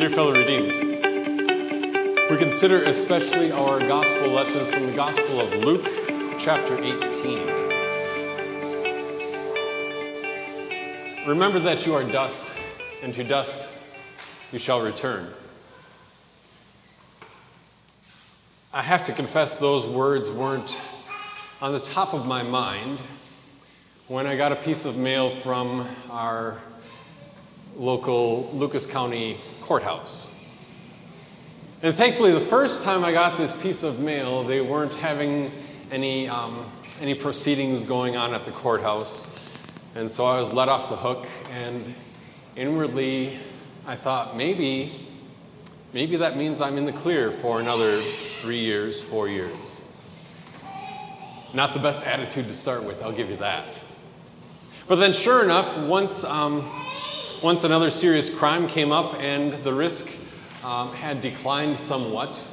Dear fellow redeemed, we consider especially our gospel lesson from the Gospel of Luke, chapter 18. Remember that you are dust, and to dust you shall return. I have to confess, those words weren't on the top of my mind when I got a piece of mail from our local Lucas County courthouse. And thankfully, the first time I got this piece of mail, they weren't having any, um, any proceedings going on at the courthouse. And so I was let off the hook, and inwardly, I thought maybe, maybe that means I'm in the clear for another three years, four years. Not the best attitude to start with, I'll give you that. But then, sure enough, once, um, once another serious crime came up and the risk um, had declined somewhat,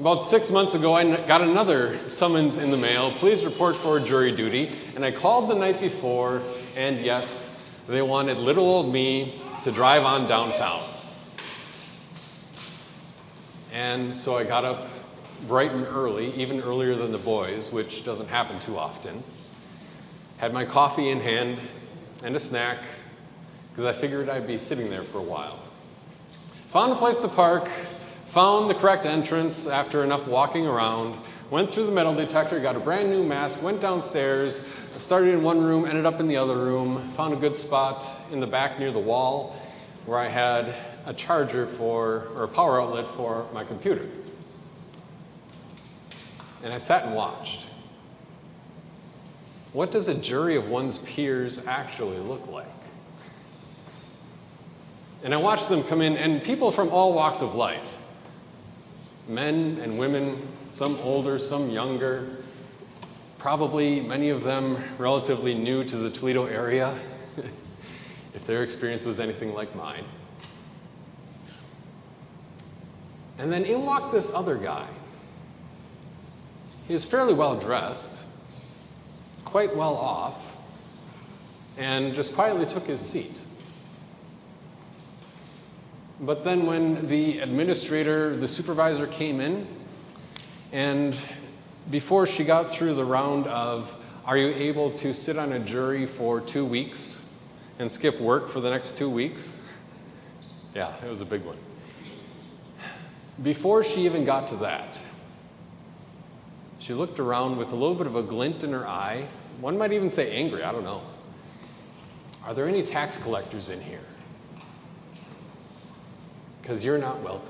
about six months ago, I got another summons in the mail. Please report for jury duty. And I called the night before, and yes, they wanted little old me to drive on downtown. And so I got up bright and early, even earlier than the boys, which doesn't happen too often had my coffee in hand and a snack because I figured I'd be sitting there for a while. Found a place to park, found the correct entrance after enough walking around, went through the metal detector, got a brand new mask, went downstairs, started in one room, ended up in the other room, found a good spot in the back near the wall where I had a charger for, or a power outlet for my computer. And I sat and watched. What does a jury of one's peers actually look like? And I watched them come in, and people from all walks of life men and women, some older, some younger, probably many of them relatively new to the Toledo area, if their experience was anything like mine. And then in walked this other guy. He was fairly well dressed, quite well off and just quietly took his seat. But then, when the administrator, the supervisor came in, and before she got through the round of, Are you able to sit on a jury for two weeks and skip work for the next two weeks? Yeah, it was a big one. Before she even got to that, she looked around with a little bit of a glint in her eye one might even say angry, I don't know. Are there any tax collectors in here? Because you're not welcome.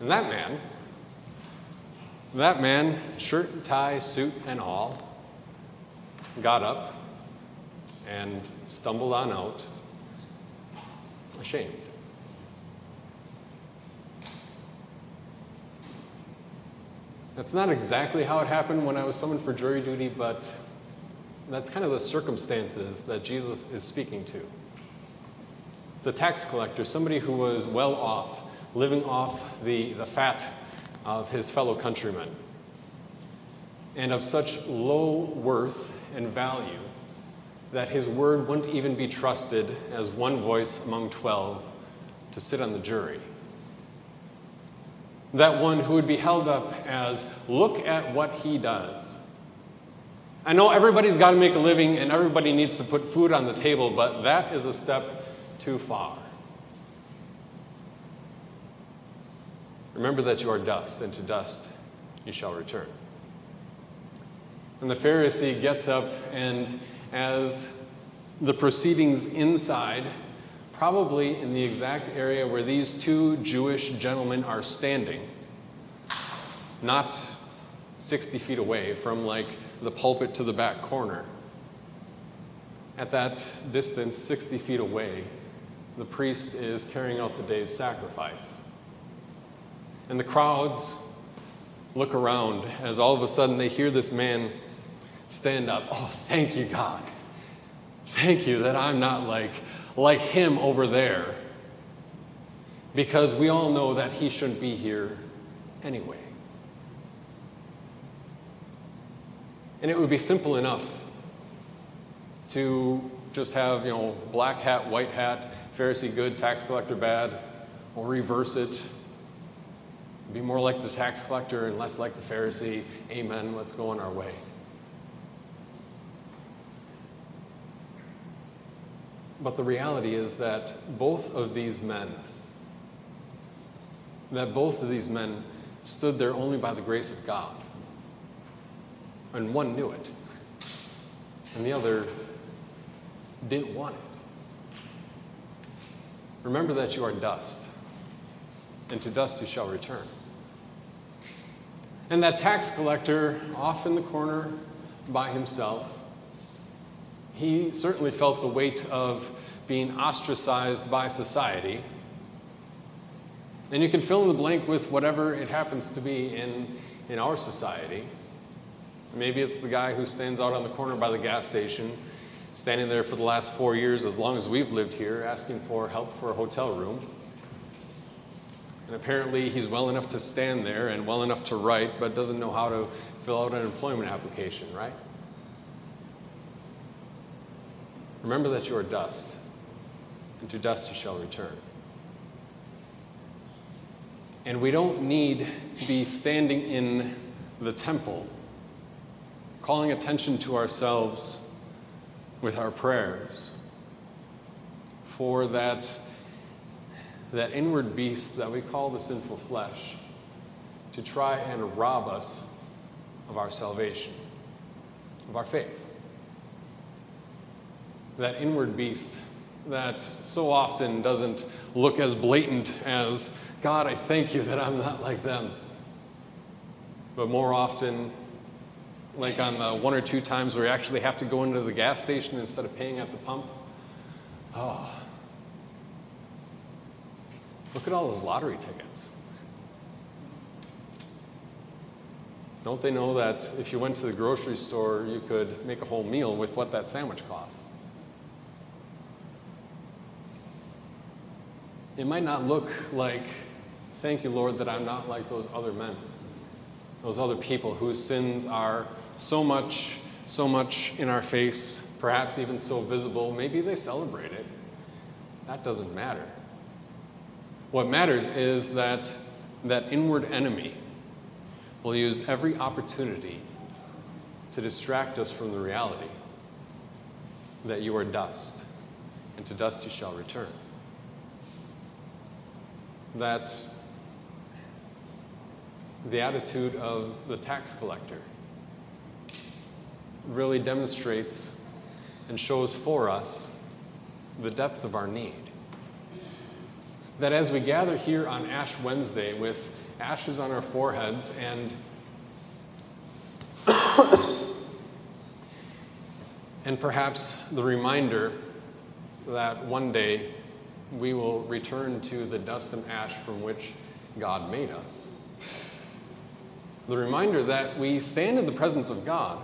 And that man, that man, shirt tie, suit and all, got up and stumbled on out, ashamed. That's not exactly how it happened when I was summoned for jury duty, but that's kind of the circumstances that Jesus is speaking to. The tax collector, somebody who was well off, living off the, the fat of his fellow countrymen, and of such low worth and value that his word wouldn't even be trusted as one voice among 12 to sit on the jury that one who would be held up as, look at what he does. I know everybody's got to make a living and everybody needs to put food on the table, but that is a step too far. Remember that you are dust, and to dust you shall return. And the Pharisee gets up, and as the proceedings inside probably in the exact area where these two Jewish gentlemen are standing, not 60 feet away from like the pulpit to the back corner. At that distance, 60 feet away, the priest is carrying out the day's sacrifice. And the crowds look around as all of a sudden they hear this man stand up. Oh, thank you, God. Thank you that I'm not like like him over there because we all know that he shouldn't be here anyway. And it would be simple enough to just have, you know, black hat, white hat, Pharisee good, tax collector bad, or reverse it. Be more like the tax collector and less like the Pharisee. Amen. Let's go on our way. But the reality is that both of these men, that both of these men stood there only by the grace of God. And one knew it, and the other didn't want it. Remember that you are dust, and to dust you shall return. And that tax collector, off in the corner by himself, he certainly felt the weight of being ostracized by society. And you can fill in the blank with whatever it happens to be in, in our society. Maybe it's the guy who stands out on the corner by the gas station, standing there for the last four years, as long as we've lived here, asking for help for a hotel room. And apparently, he's well enough to stand there and well enough to write, but doesn't know how to fill out an employment application, right? Remember that you are dust, and to dust you shall return. And we don't need to be standing in the temple, calling attention to ourselves with our prayers for that, that inward beast that we call the sinful flesh to try and rob us of our salvation, of our faith that inward beast that so often doesn't look as blatant as, God, I thank you that I'm not like them. But more often, like on the one or two times where you actually have to go into the gas station instead of paying at the pump, oh, look at all those lottery tickets. Don't they know that if you went to the grocery store, you could make a whole meal with what that sandwich costs? It might not look like, thank you, Lord, that I'm not like those other men, those other people whose sins are so much, so much in our face, perhaps even so visible. Maybe they celebrate it. That doesn't matter. What matters is that that inward enemy will use every opportunity to distract us from the reality that you are dust, and to dust you shall return that the attitude of the tax collector really demonstrates and shows for us the depth of our need. That as we gather here on Ash Wednesday with ashes on our foreheads and and perhaps the reminder that one day we will return to the dust and ash from which God made us. The reminder that we stand in the presence of God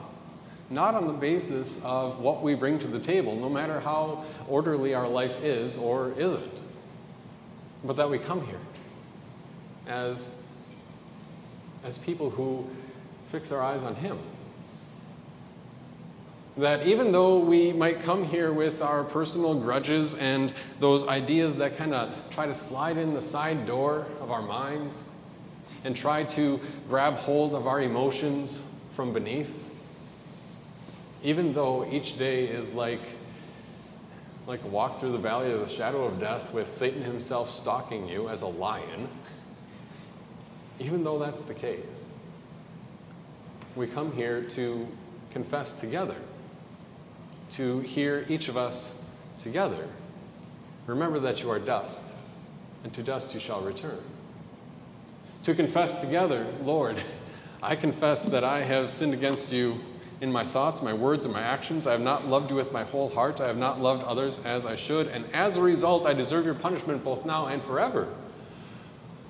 not on the basis of what we bring to the table, no matter how orderly our life is or isn't, but that we come here as, as people who fix our eyes on Him. That even though we might come here with our personal grudges and those ideas that kind of try to slide in the side door of our minds and try to grab hold of our emotions from beneath, even though each day is like like a walk through the valley of the shadow of death with Satan himself stalking you as a lion, even though that's the case, we come here to confess together to hear each of us together. Remember that you are dust, and to dust you shall return. To confess together, Lord, I confess that I have sinned against you in my thoughts, my words, and my actions. I have not loved you with my whole heart. I have not loved others as I should. And as a result, I deserve your punishment both now and forever.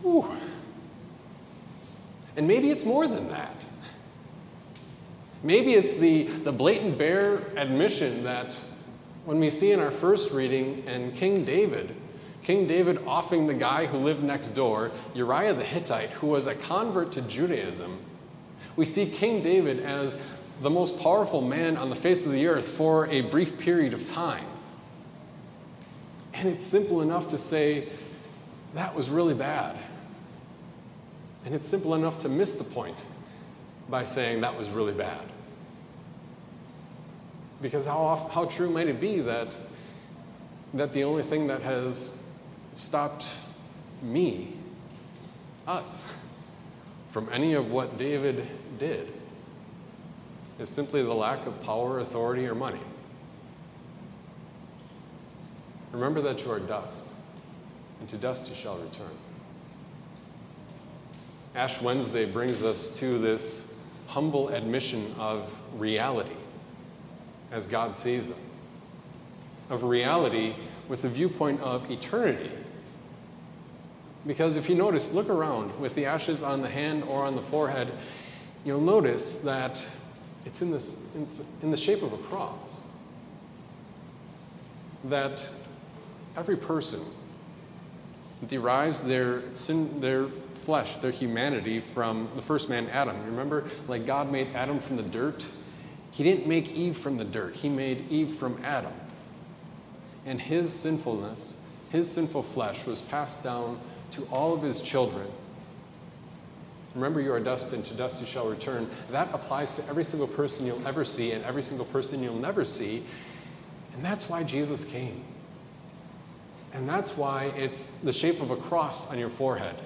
Whew. And maybe it's more than that. Maybe it's the, the blatant bare admission that when we see in our first reading and King David, King David offing the guy who lived next door, Uriah the Hittite, who was a convert to Judaism, we see King David as the most powerful man on the face of the earth for a brief period of time. And it's simple enough to say, that was really bad. And it's simple enough to miss the point by saying that was really bad. Because how, how true might it be that, that the only thing that has stopped me, us, from any of what David did is simply the lack of power, authority, or money. Remember that you are dust, and to dust you shall return. Ash Wednesday brings us to this humble admission of reality as God sees it, of reality with the viewpoint of eternity. Because if you notice, look around with the ashes on the hand or on the forehead, you'll notice that it's in, this, it's in the shape of a cross. That every person derives their sin, their flesh, their humanity from the first man, Adam. Remember, like God made Adam from the dirt? He didn't make Eve from the dirt, He made Eve from Adam. And his sinfulness, his sinful flesh, was passed down to all of his children. Remember, you are dust, and to dust you shall return. That applies to every single person you'll ever see and every single person you'll never see. And that's why Jesus came. And that's why it's the shape of a cross on your forehead.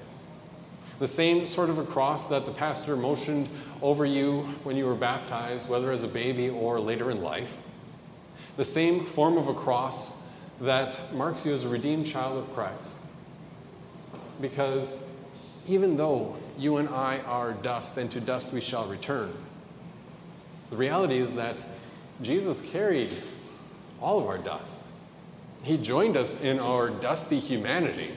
The same sort of a cross that the pastor motioned over you when you were baptized, whether as a baby or later in life. The same form of a cross that marks you as a redeemed child of Christ. Because even though you and I are dust, and to dust we shall return, the reality is that Jesus carried all of our dust. He joined us in our dusty humanity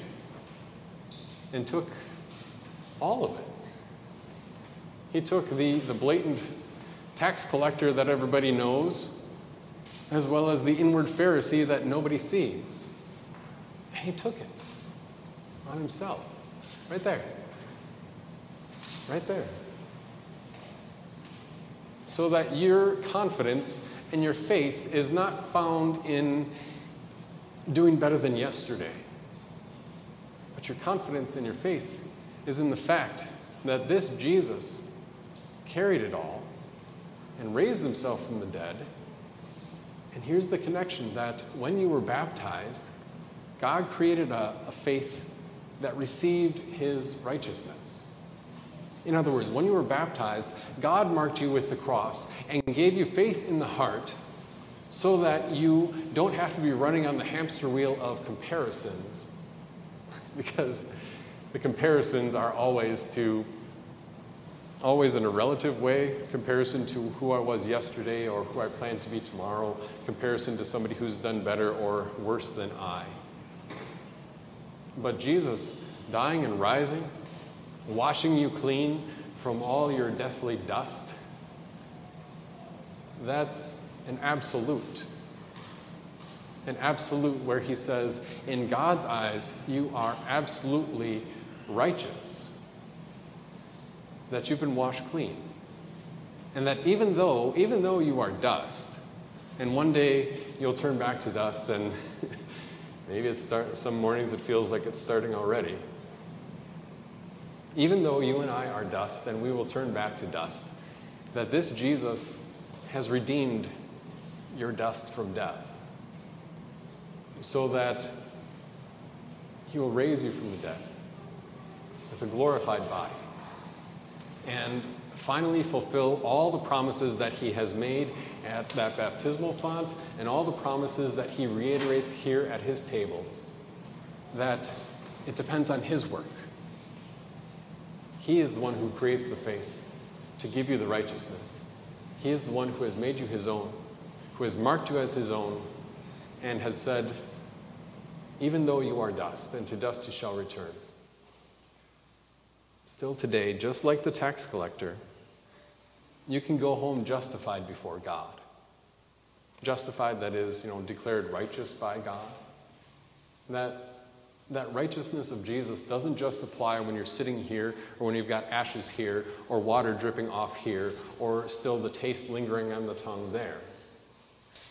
and took all of it. He took the, the blatant tax collector that everybody knows, as well as the inward Pharisee that nobody sees. And he took it on himself. Right there. Right there. So that your confidence and your faith is not found in doing better than yesterday, but your confidence and your faith is in the fact that this Jesus carried it all and raised himself from the dead. And here's the connection that when you were baptized, God created a, a faith that received his righteousness. In other words, when you were baptized, God marked you with the cross and gave you faith in the heart so that you don't have to be running on the hamster wheel of comparisons because the comparisons are always to always in a relative way comparison to who I was yesterday or who I plan to be tomorrow comparison to somebody who's done better or worse than I. But Jesus dying and rising washing you clean from all your deathly dust that's an absolute an absolute where he says in God's eyes you are absolutely righteous, that you've been washed clean. And that even though, even though you are dust, and one day you'll turn back to dust, and maybe it's start, some mornings it feels like it's starting already. Even though you and I are dust, and we will turn back to dust, that this Jesus has redeemed your dust from death so that he will raise you from the dead with a glorified body. And finally fulfill all the promises that he has made at that baptismal font and all the promises that he reiterates here at his table that it depends on his work. He is the one who creates the faith to give you the righteousness. He is the one who has made you his own, who has marked you as his own, and has said, Even though you are dust, and to dust you shall return. Still today, just like the tax collector, you can go home justified before God. Justified, that is, you know, declared righteous by God. That, that righteousness of Jesus doesn't just apply when you're sitting here or when you've got ashes here or water dripping off here or still the taste lingering on the tongue there.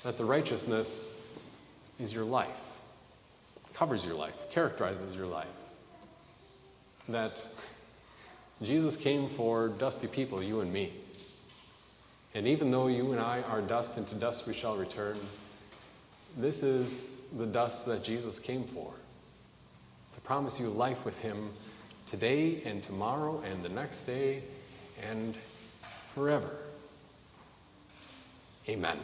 That the righteousness is your life. covers your life, characterizes your life. That Jesus came for dusty people, you and me. And even though you and I are dust, and to dust we shall return, this is the dust that Jesus came for. To promise you life with Him today and tomorrow and the next day and forever. Amen.